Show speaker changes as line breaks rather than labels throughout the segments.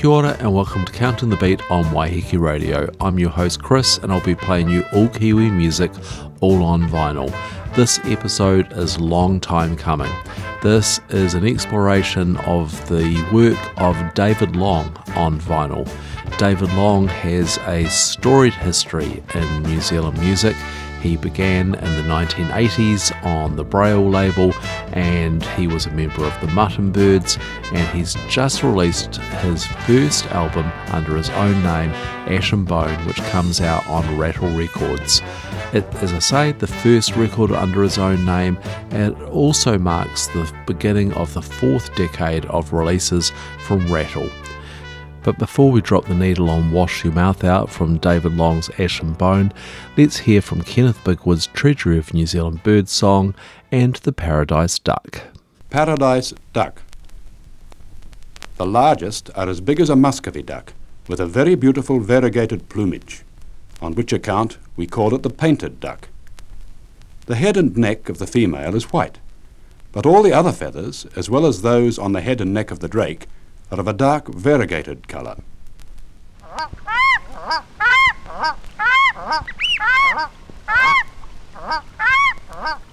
Kia ora and welcome to Counting the Beat on Waiheke Radio. I'm your host Chris and I'll be playing you all Kiwi music, all on vinyl. This episode is long time coming. This is an exploration of the work of David Long on vinyl. David Long has a storied history in New Zealand music. He began in the 1980s on the Braille label and he was a member of the Mutton Birds and he's just released his first album under his own name, Ash and Bone, which comes out on Rattle Records. It, as I say, the first record under his own name, and it also marks the beginning of the fourth decade of releases from Rattle. But before we drop the needle on Wash Your Mouth Out from David Long's Ash and Bone, let's hear from Kenneth Bigwood's Treasury of New Zealand Bird Song and the Paradise Duck.
Paradise Duck. The largest are as big as a muscovy duck, with a very beautiful variegated plumage, on which account we call it the painted duck. The head and neck of the female is white, but all the other feathers, as well as those on the head and neck of the drake, are of a dark variegated colour.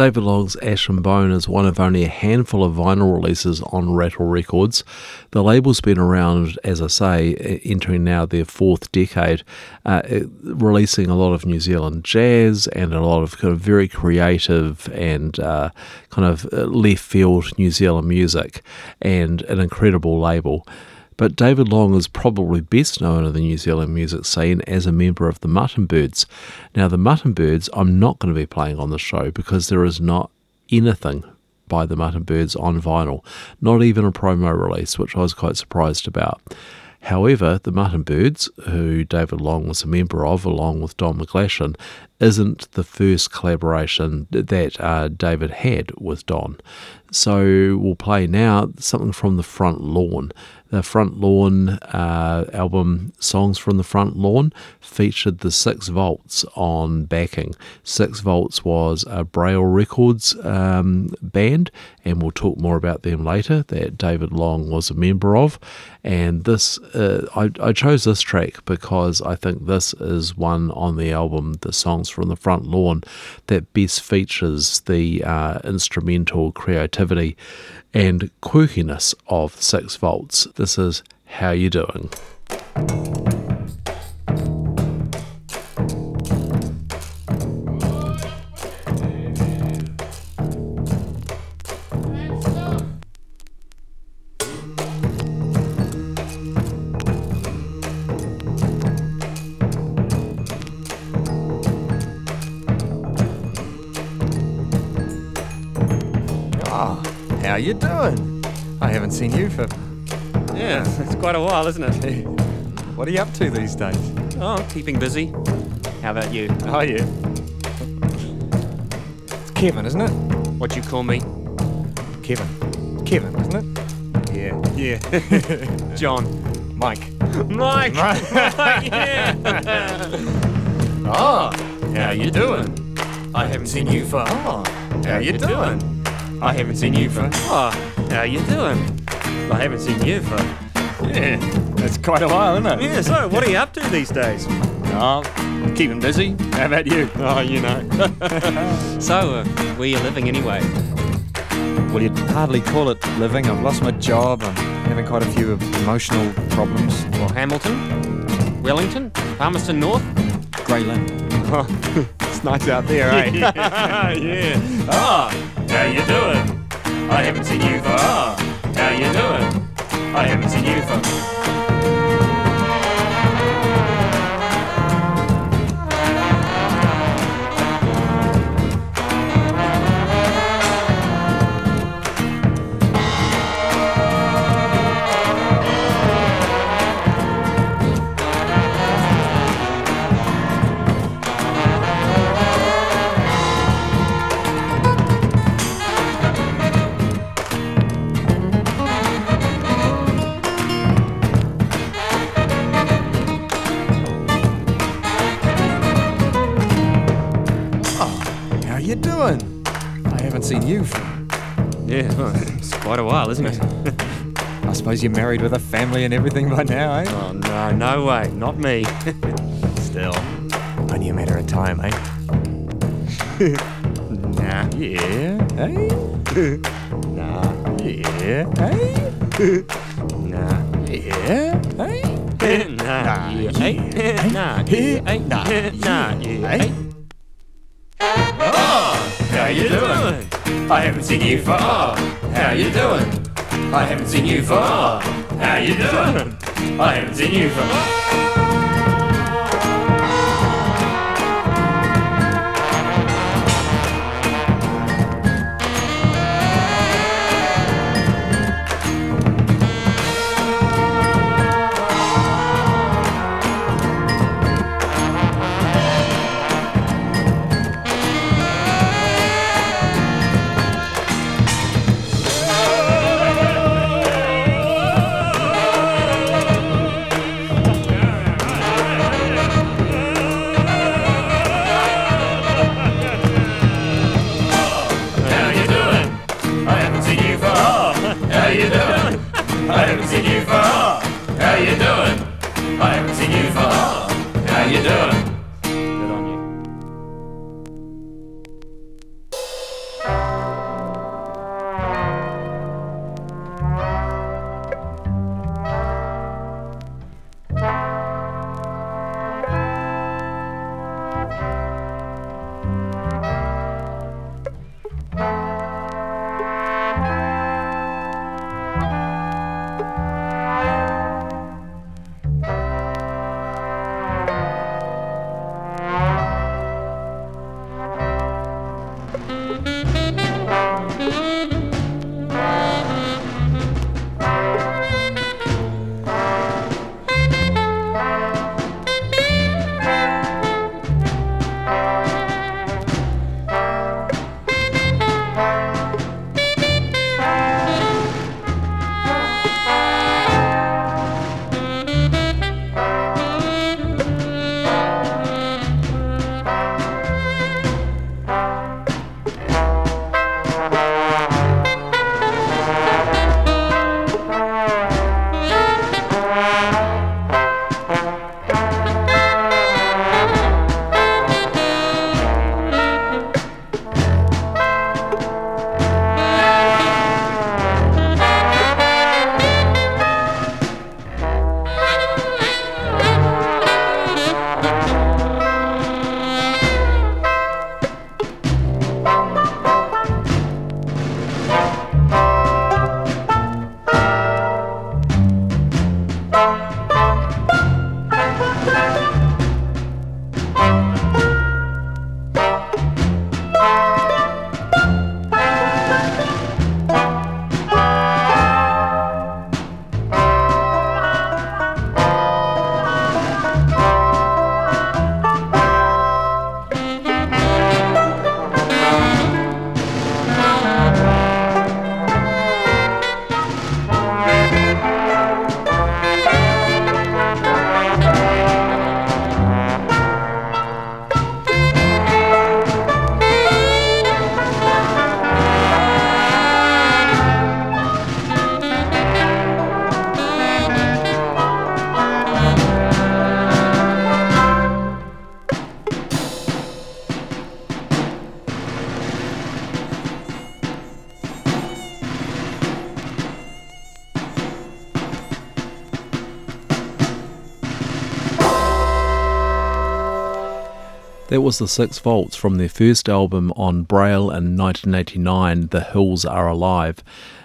David Long's Ash and Bone is one of only a handful of vinyl releases on Rattle Records. The label's been around, as I say, entering now their fourth decade, uh, releasing a lot of New Zealand jazz and a lot of kind of very creative and uh, kind of uh, left field New Zealand music, and an incredible label. But David Long is probably best known in the New Zealand music scene as a member of the Mutton Birds. Now, the Mutton Birds, I'm not going to be playing on the show because there is not anything by the Mutton Birds on vinyl, not even a promo release, which I was quite surprised about. However, the Mutton Birds, who David Long was a member of along with Don McGlashan, isn't the first collaboration that uh, David had with Don. So we'll play now something from the front lawn. The Front Lawn uh, album, Songs from the Front Lawn, featured the Six Volts on backing. Six Volts was a Braille Records um, band, and we'll talk more about them later, that David Long was a member of. And this, uh, I, I chose this track because I think this is one on the album, the Songs from the Front Lawn, that best features the uh, instrumental creativity and quirkiness of 6 volts. This is How you're Doing? Ah.
How you doing? I haven't seen you for.
Yeah, it's quite a while, isn't it?
What are you up to these days?
Oh, keeping busy. How about you?
Oh, yeah. It's Kevin, isn't it?
What you call me?
Kevin. Kevin, isn't it?
Yeah. Yeah. John.
Mike.
Mike. yeah.
Oh, how you doing? I haven't seen you for. Oh, how you doing?
I haven't seen you for. Oh, how you doing? I haven't seen you for.
Yeah, that's quite a while, isn't it?
Yeah. So, what are you up to these days?
Oh, keeping busy. How about you?
Oh, you know. so, uh, where you living anyway?
Well, you'd hardly call it living. I've lost my job. I'm having quite a few emotional problems.
Well, Hamilton, Wellington, Palmerston North,
Greyland.
It's nice out there, eh?
yeah. Oh. How you doing? I haven't seen you for. How you doing? I haven't seen you for.
While, isn't it?
I suppose you're married with a family and everything by now, eh?
Oh, no, no way. Not me.
Still, only a matter of time, eh?
nah.
Yeah, eh?
nah.
Yeah, eh?
nah.
Yeah, eh?
nah. Nah. Yeah, eh? Nah. Yeah, eh? Nah. Nah. Yeah, eh?
Oh, how you doing? I haven't seen you for oh. How you doing? I haven't seen you for. How you doing? I haven't seen you for. I haven't seen you for how you doing?
I haven't seen you
for how you doing? Was the Six Volts from their first album on Braille in 1989, The Hills Are Alive.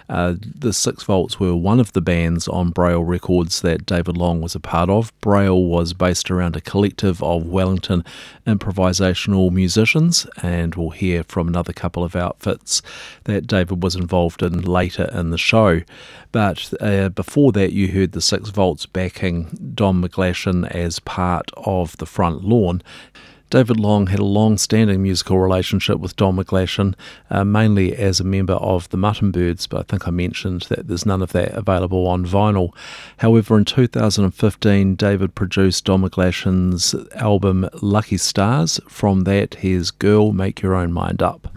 Uh, the Six Volts were one of the bands on Braille Records that David Long was a part of. Braille was based around a collective of Wellington improvisational musicians, and we'll hear from another couple of outfits that David was involved in later in the show. But uh, before that, you heard the Six Volts backing Don McGlashan as part of the front lawn. David Long had a long standing musical relationship with Don McGlashan, uh, mainly as a member of the Mutton Birds, but I think I mentioned that there's none of that available on vinyl. However, in 2015, David produced Don McGlashan's album Lucky Stars. From that, here's Girl, Make Your Own Mind Up.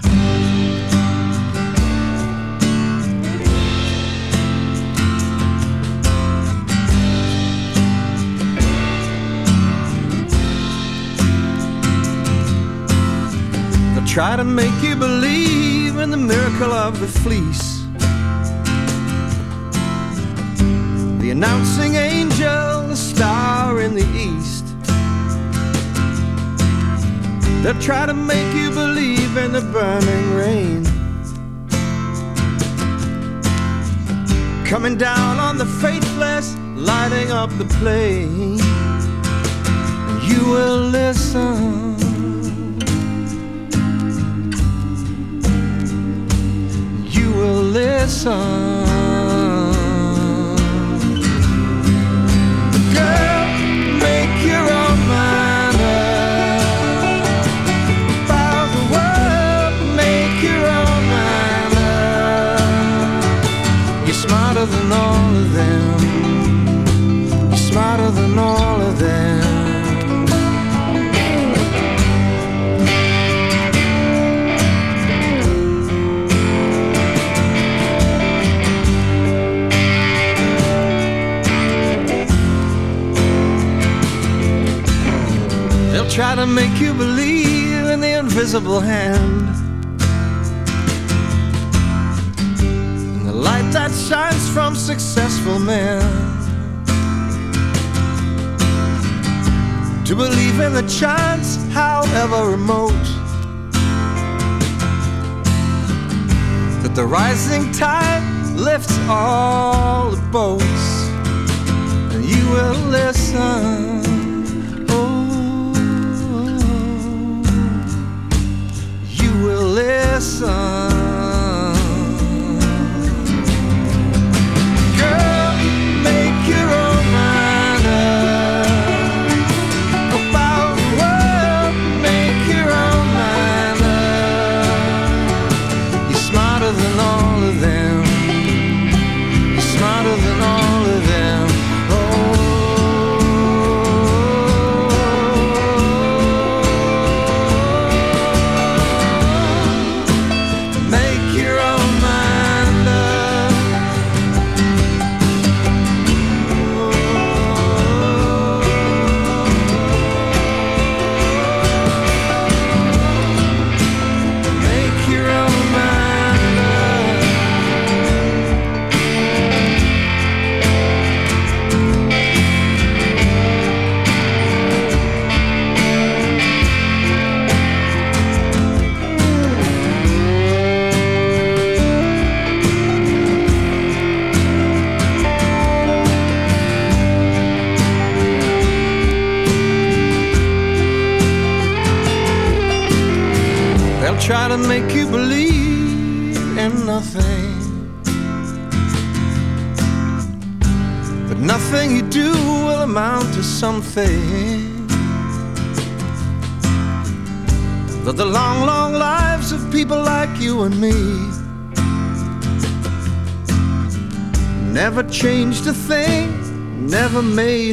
Try to make you believe in the miracle of the fleece. The announcing angel, the star in the east. They'll try to make you believe in the burning rain. Coming down on the faithless, lighting up the plain. You will listen. Will listen. In the chance, however remote, that the rising tide lifts all the boats, and you will listen. Oh, you will listen.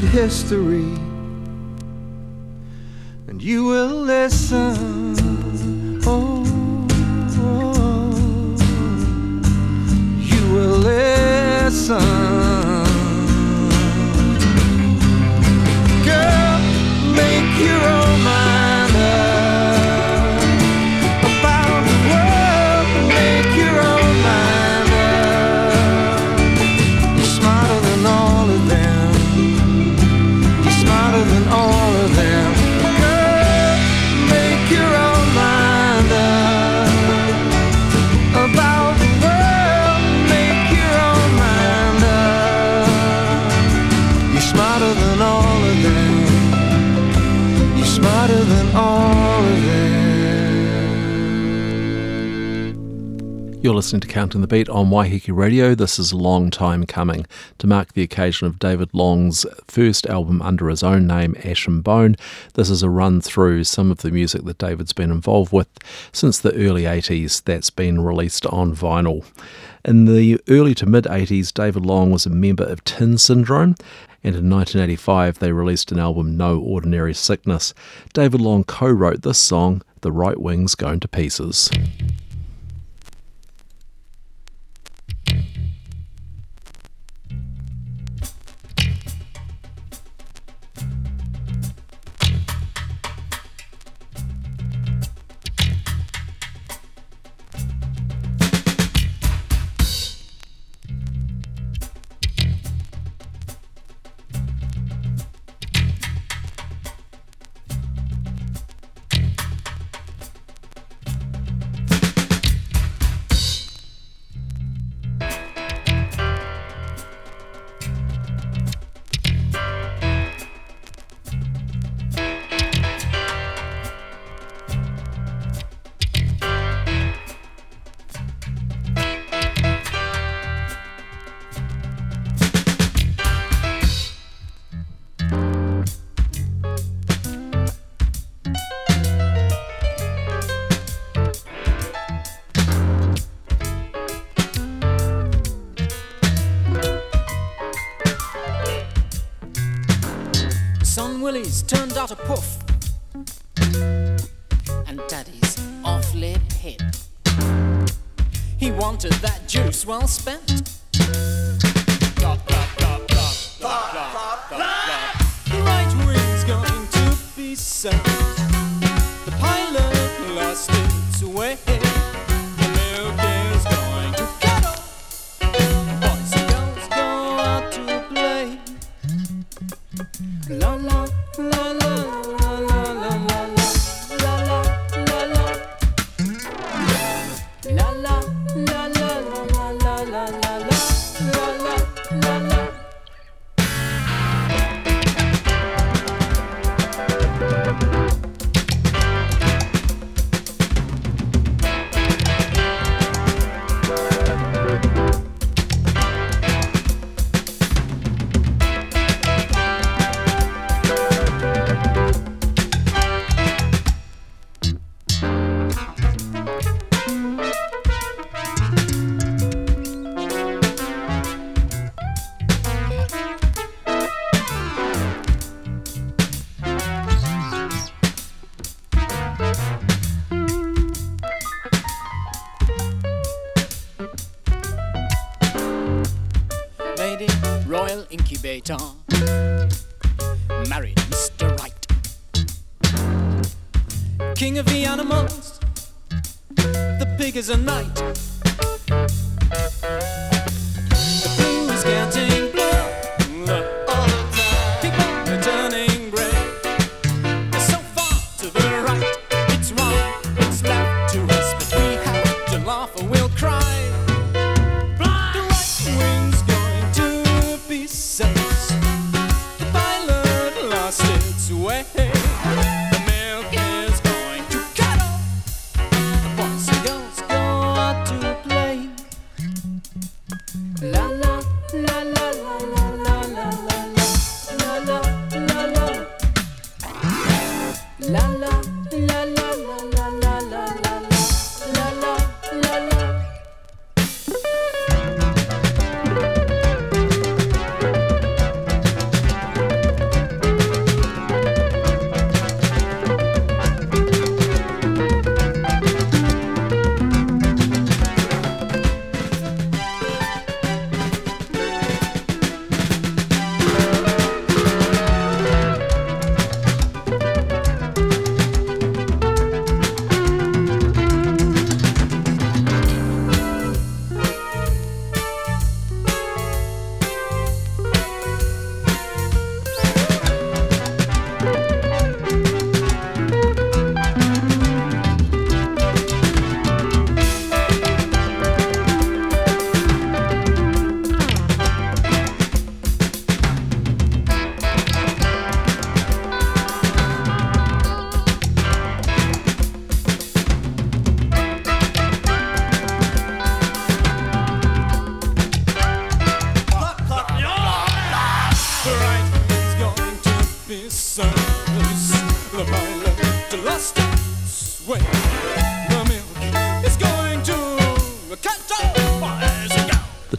History.
Listening to Counting the Beat on Waiheke Radio. This is a long time coming to mark the occasion of David Long's first album under his own name, Ash and Bone. This is a run through some of the music that David's been involved with since the early 80s that's been released on vinyl. In the early to mid 80s, David Long was a member of Tin Syndrome, and in 1985 they released an album, No Ordinary Sickness. David Long co wrote this song, The Right Wing's Going to Pieces.
A poof. And Daddy's awfully pip. He wanted that juice well spent.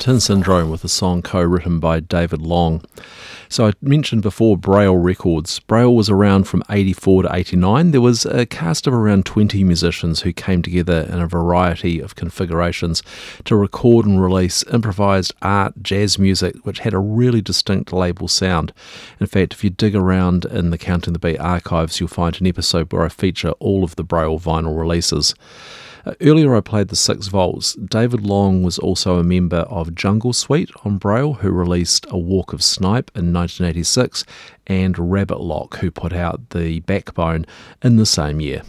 Tin Syndrome with a song co written by David Long. So I mentioned before Braille Records. Braille was around from 84 to 89. There was a cast of around 20 musicians who came together in a variety of configurations to record and release improvised art, jazz music, which had a really distinct label sound. In fact, if you dig around in the Counting the Beat archives, you'll find an episode where I feature all of the Braille vinyl releases. Uh, earlier, I played the Six Volts. David Long was also a member of Jungle Suite on Braille, who released A Walk of Snipe in 1986, and Rabbit Lock, who put out The Backbone in the same year.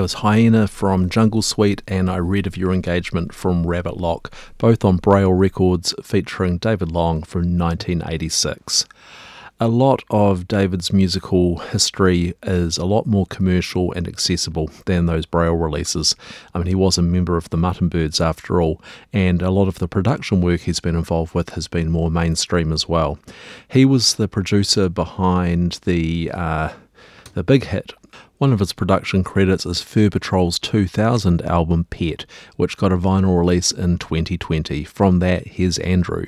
There was Hyena from Jungle Suite and I Read of Your Engagement from Rabbit Lock, both on Braille Records featuring David Long from 1986. A lot of David's musical history is a lot more commercial and accessible than those Braille releases. I mean, he was a member of the Mutton Birds after all, and a lot of the production work he's been involved with has been more mainstream as well. He was the producer behind the uh, the big hit one of his production credits is Fur Patrol's 2000 album Pet, which got a vinyl release in 2020. From that, here's Andrew.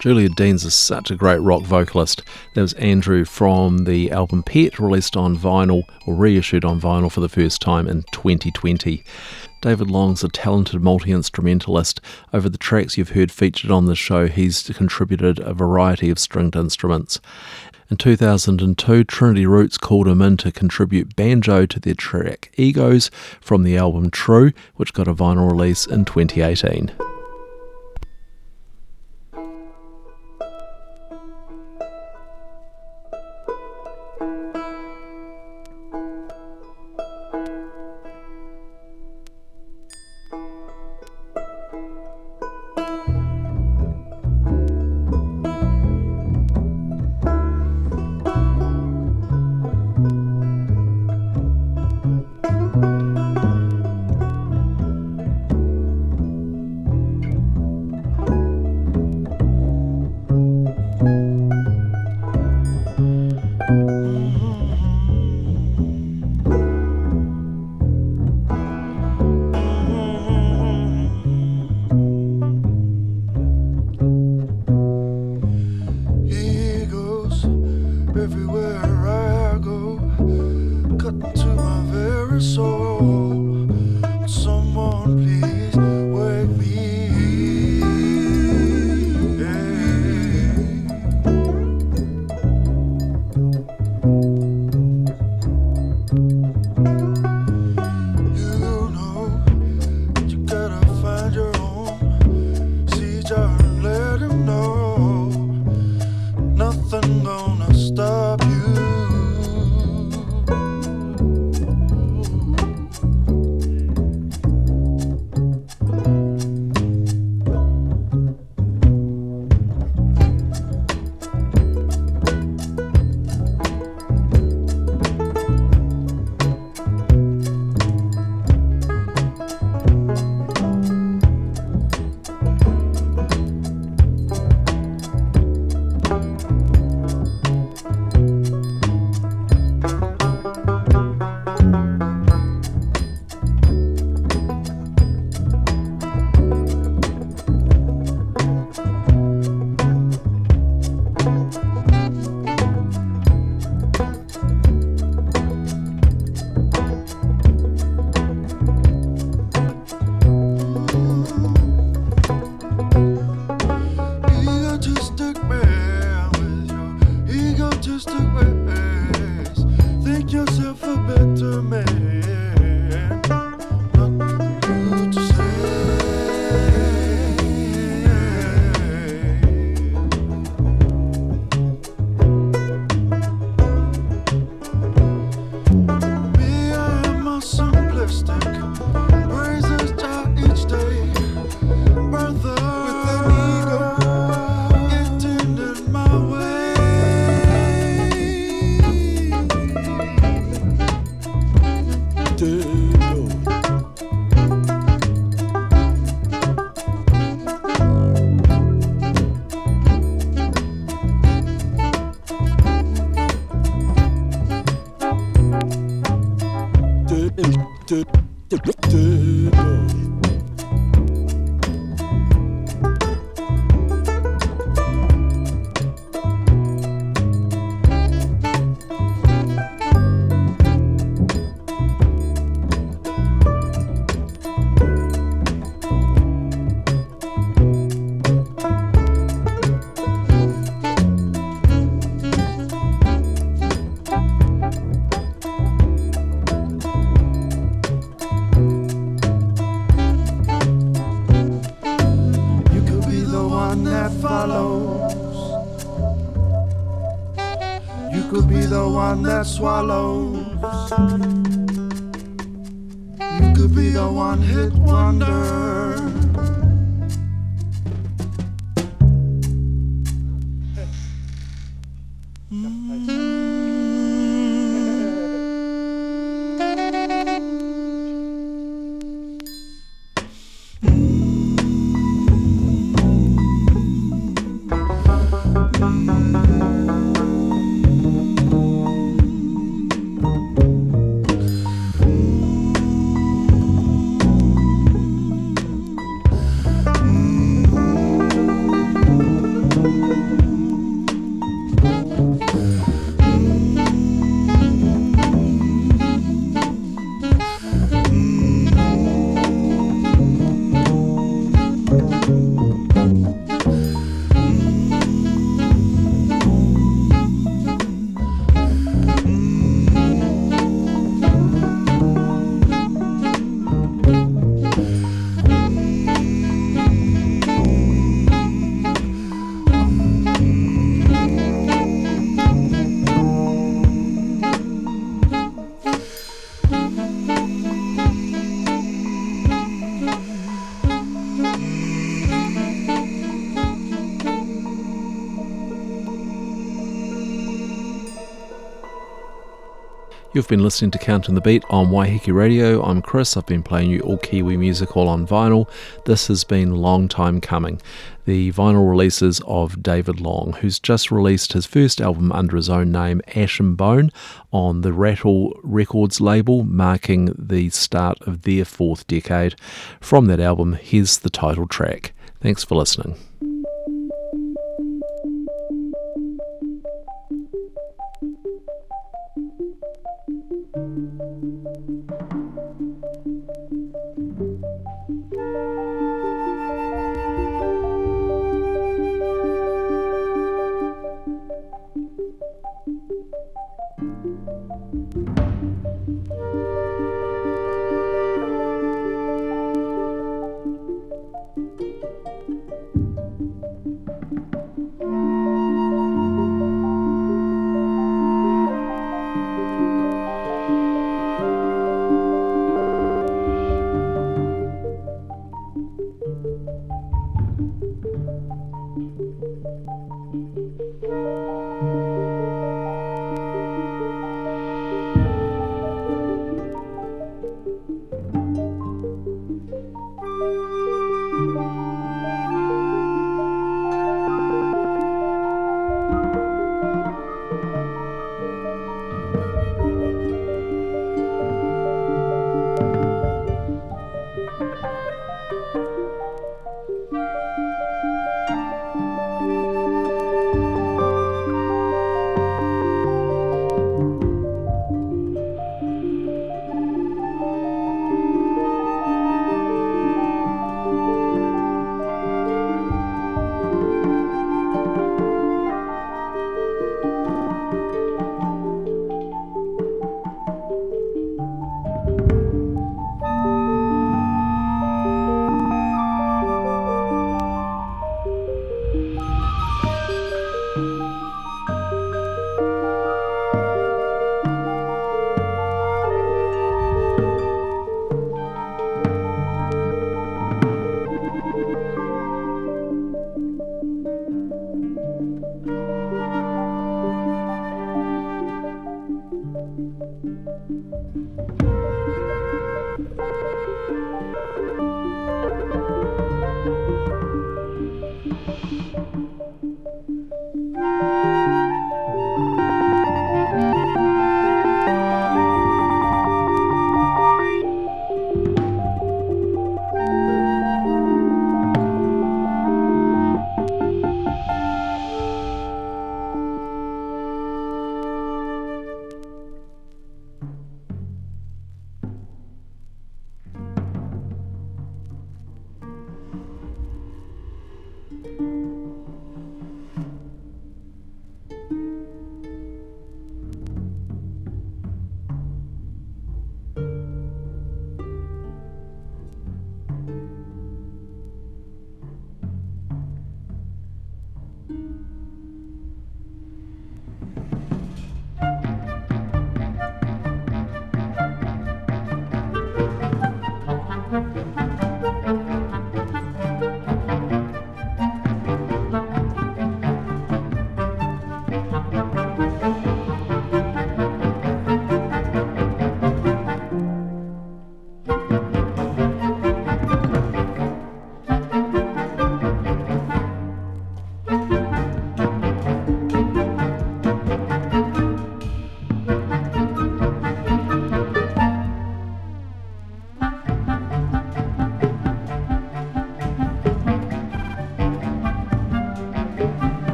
Julia Deans is such a great rock vocalist. That was Andrew from the album Pet, released on vinyl or reissued on vinyl for the first time in 2020. David Long's a talented multi instrumentalist. Over the tracks you've heard featured on the show, he's contributed a variety of stringed instruments. In 2002, Trinity Roots called him in to contribute banjo to their track Egos from the album True, which got a vinyl release in 2018. You've been listening to Counting the Beat on Waiheke Radio. I'm Chris. I've been playing you all Kiwi music all on vinyl. This has been long time coming. The vinyl releases of David Long, who's just released his first album under his own name, Ash and Bone, on the Rattle Records label, marking the start of their fourth decade. From that album, here's the title track. Thanks for listening.